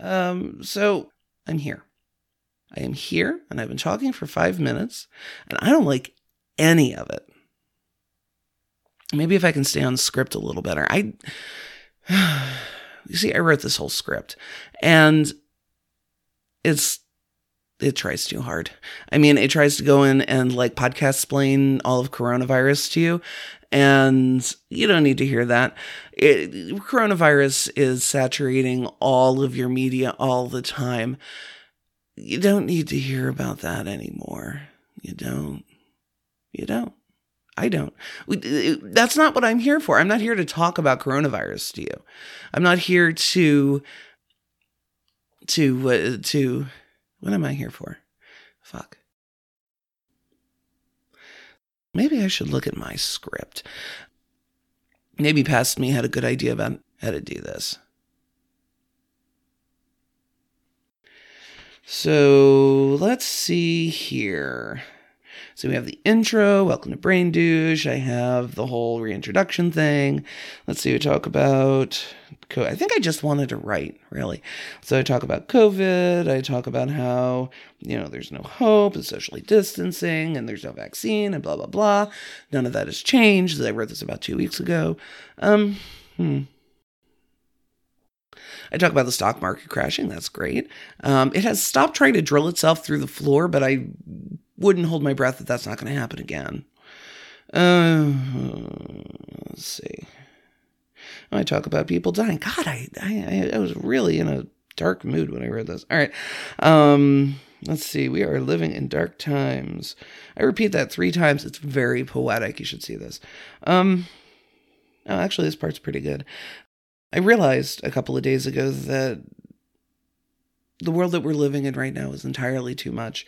Um, so I'm here. I am here and I've been talking for five minutes and I don't like any of it. Maybe if I can stay on script a little better. I, you see, I wrote this whole script and it's, it tries too hard. I mean, it tries to go in and like podcast explain all of coronavirus to you. And you don't need to hear that. It, coronavirus is saturating all of your media all the time. You don't need to hear about that anymore. You don't. You don't. I don't. That's not what I'm here for. I'm not here to talk about coronavirus to you. I'm not here to to uh, to what am I here for? Fuck. Maybe I should look at my script. Maybe past me had a good idea about how to do this. So let's see here. So we have the intro, welcome to Brain Douche. I have the whole reintroduction thing. Let's see, we talk about. I think I just wanted to write, really. So I talk about COVID. I talk about how, you know, there's no hope, and socially distancing, and there's no vaccine, and blah, blah, blah. None of that has changed. I wrote this about two weeks ago. Um, hmm. I talk about the stock market crashing. That's great. Um, it has stopped trying to drill itself through the floor, but I wouldn't hold my breath that that's not going to happen again. Uh, let's see. I talk about people dying. God, I, I I was really in a dark mood when I read this. All right. Um, let's see. We are living in dark times. I repeat that three times. It's very poetic. You should see this. Um, oh, actually, this part's pretty good. I realized a couple of days ago that the world that we're living in right now is entirely too much.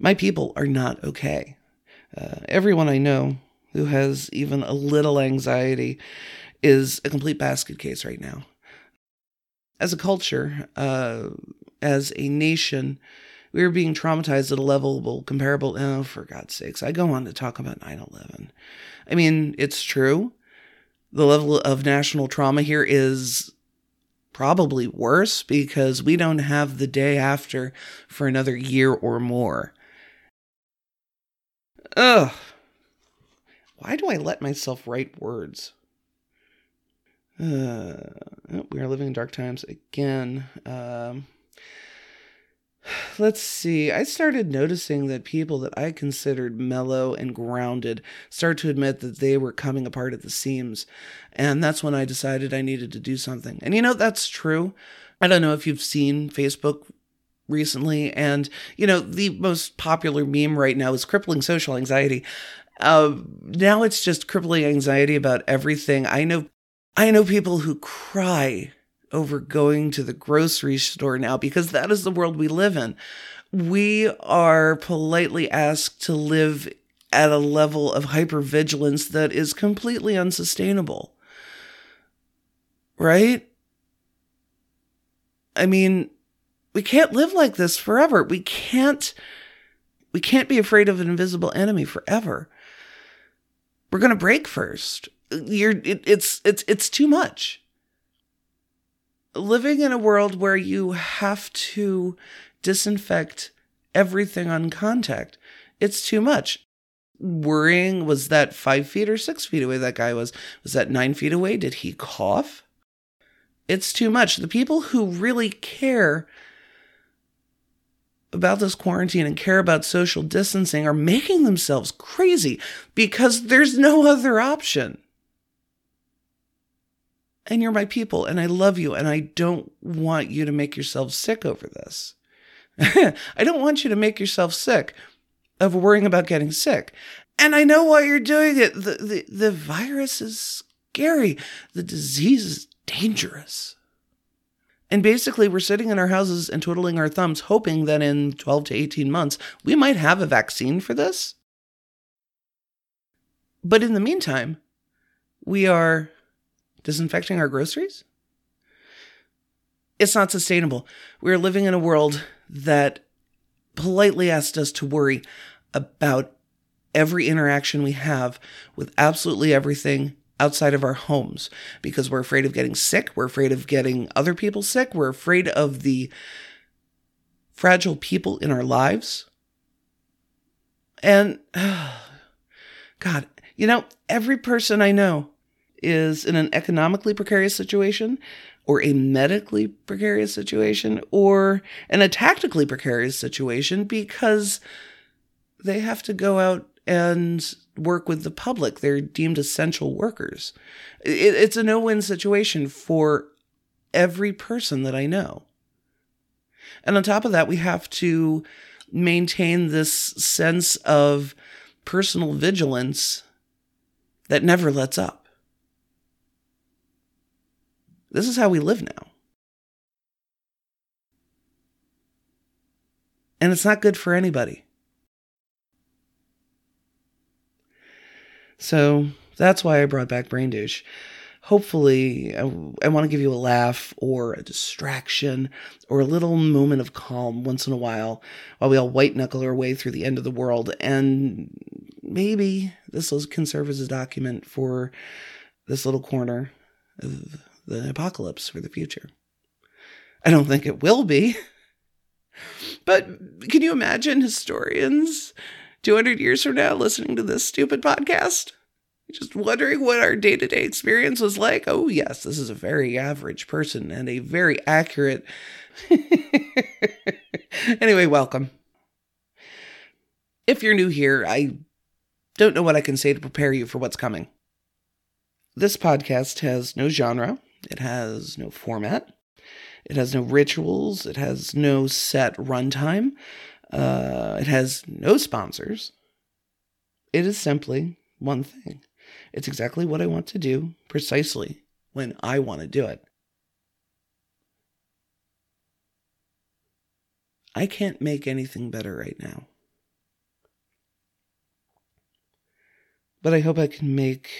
My people are not okay. Uh, everyone I know who has even a little anxiety is a complete basket case right now. As a culture, uh, as a nation, we are being traumatized at a level comparable. Oh, for God's sakes, I go on to talk about 9 11. I mean, it's true. The level of national trauma here is probably worse because we don't have the day after for another year or more. Ugh. Why do I let myself write words? Uh, oh, we are living in dark times again. Um, let's see. I started noticing that people that I considered mellow and grounded start to admit that they were coming apart at the seams. And that's when I decided I needed to do something. And you know, that's true. I don't know if you've seen Facebook recently. And, you know, the most popular meme right now is crippling social anxiety. Uh, now it's just crippling anxiety about everything. I know, I know people who cry over going to the grocery store now because that is the world we live in. We are politely asked to live at a level of hypervigilance that is completely unsustainable. Right? I mean, we can't live like this forever. We can't we can't be afraid of an invisible enemy forever. We're going to break first. You're it, it's it's it's too much. Living in a world where you have to disinfect everything on contact, it's too much. Worrying was that five feet or six feet away that guy was? Was that nine feet away? Did he cough? It's too much. The people who really care about this quarantine and care about social distancing are making themselves crazy because there's no other option. And you're my people, and I love you, and I don't want you to make yourself sick over this. I don't want you to make yourself sick of worrying about getting sick. And I know why you're doing it. The, the, the virus is scary, the disease is dangerous. And basically, we're sitting in our houses and twiddling our thumbs, hoping that in 12 to 18 months, we might have a vaccine for this. But in the meantime, we are disinfecting our groceries. It's not sustainable. We're living in a world that politely asked us to worry about every interaction we have with absolutely everything outside of our homes because we're afraid of getting sick. We're afraid of getting other people sick. We're afraid of the fragile people in our lives. And God, you know, every person I know is in an economically precarious situation or a medically precarious situation or in a tactically precarious situation because they have to go out and work with the public. They're deemed essential workers. It, it's a no win situation for every person that I know. And on top of that, we have to maintain this sense of personal vigilance that never lets up. This is how we live now. And it's not good for anybody. So that's why I brought back Brain Douche. Hopefully, I, I want to give you a laugh or a distraction or a little moment of calm once in a while while we all white knuckle our way through the end of the world. And maybe this can serve as a document for this little corner of the apocalypse for the future. I don't think it will be. But can you imagine historians 200 years from now listening to this stupid podcast? Just wondering what our day to day experience was like. Oh, yes, this is a very average person and a very accurate. anyway, welcome. If you're new here, I don't know what I can say to prepare you for what's coming. This podcast has no genre, it has no format, it has no rituals, it has no set runtime. Uh, it has no sponsors. It is simply one thing. It's exactly what I want to do precisely when I want to do it. I can't make anything better right now. But I hope I can make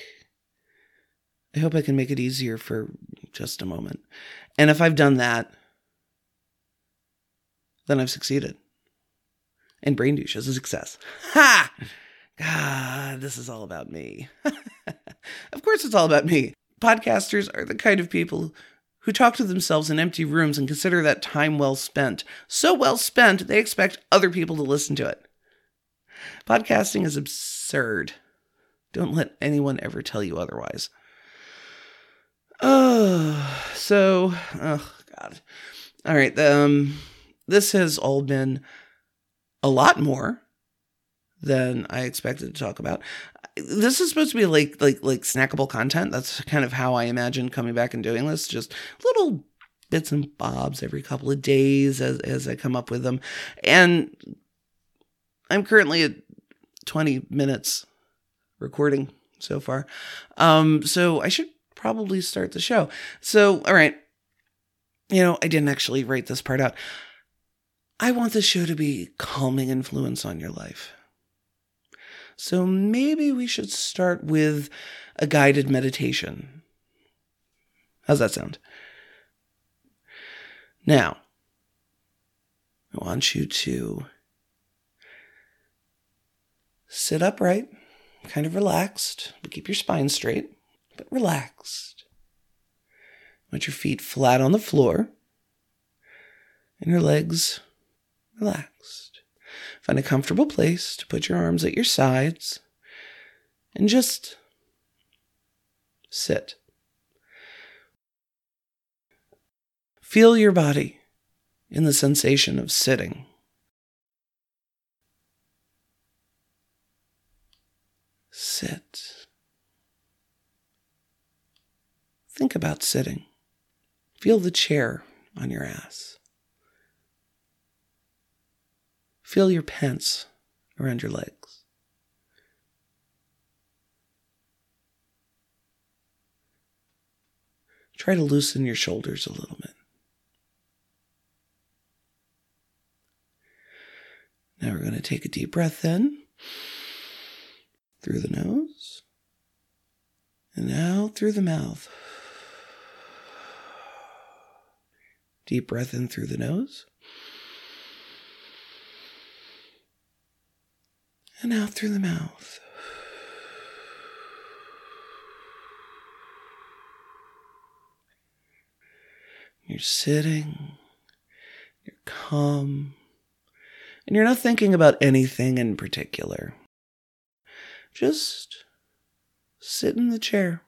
I hope I can make it easier for just a moment. And if I've done that, then I've succeeded and Brain Douche is a success. Ha! God, this is all about me. of course, it's all about me. Podcasters are the kind of people who talk to themselves in empty rooms and consider that time well spent. So well spent, they expect other people to listen to it. Podcasting is absurd. Don't let anyone ever tell you otherwise. Oh, so, oh, God. All right. Um, this has all been a lot more than I expected to talk about. This is supposed to be like like like snackable content. That's kind of how I imagine coming back and doing this. Just little bits and bobs every couple of days as as I come up with them. And I'm currently at 20 minutes recording so far. Um so I should probably start the show. So all right. You know, I didn't actually write this part out. I want the show to be calming influence on your life. So maybe we should start with a guided meditation. How's that sound? Now, I want you to sit upright, kind of relaxed, but keep your spine straight, but relaxed. Want your feet flat on the floor and your legs relaxed. Find a comfortable place to put your arms at your sides and just sit. Feel your body in the sensation of sitting. Sit. Think about sitting. Feel the chair on your ass. Feel your pants around your legs. Try to loosen your shoulders a little bit. Now we're going to take a deep breath in through the nose and out through the mouth. Deep breath in through the nose and out through the mouth. You're sitting, you're calm, and you're not thinking about anything in particular. Just sit in the chair.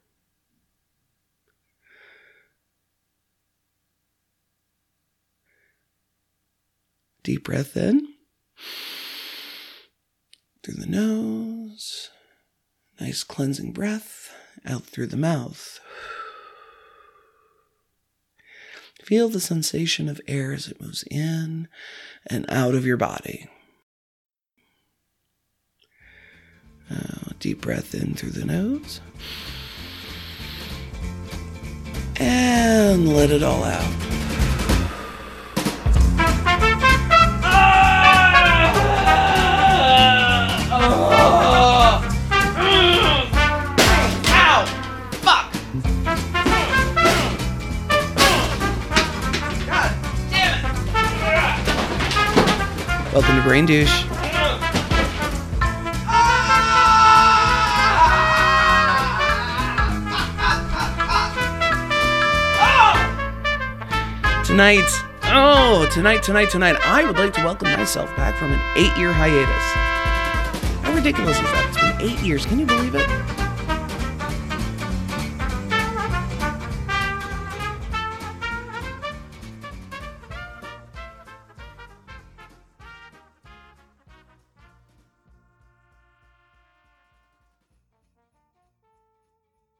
Deep breath in through the nose. Nice cleansing breath out through the mouth. Feel the sensation of air as it moves in and out of your body. Uh, deep breath in through the nose. And let it all out. Welcome to Brain Douche. Tonight, oh, tonight, tonight, tonight, I would like to welcome myself back from an eight year hiatus. How ridiculous is that? It's been eight years. Can you believe it?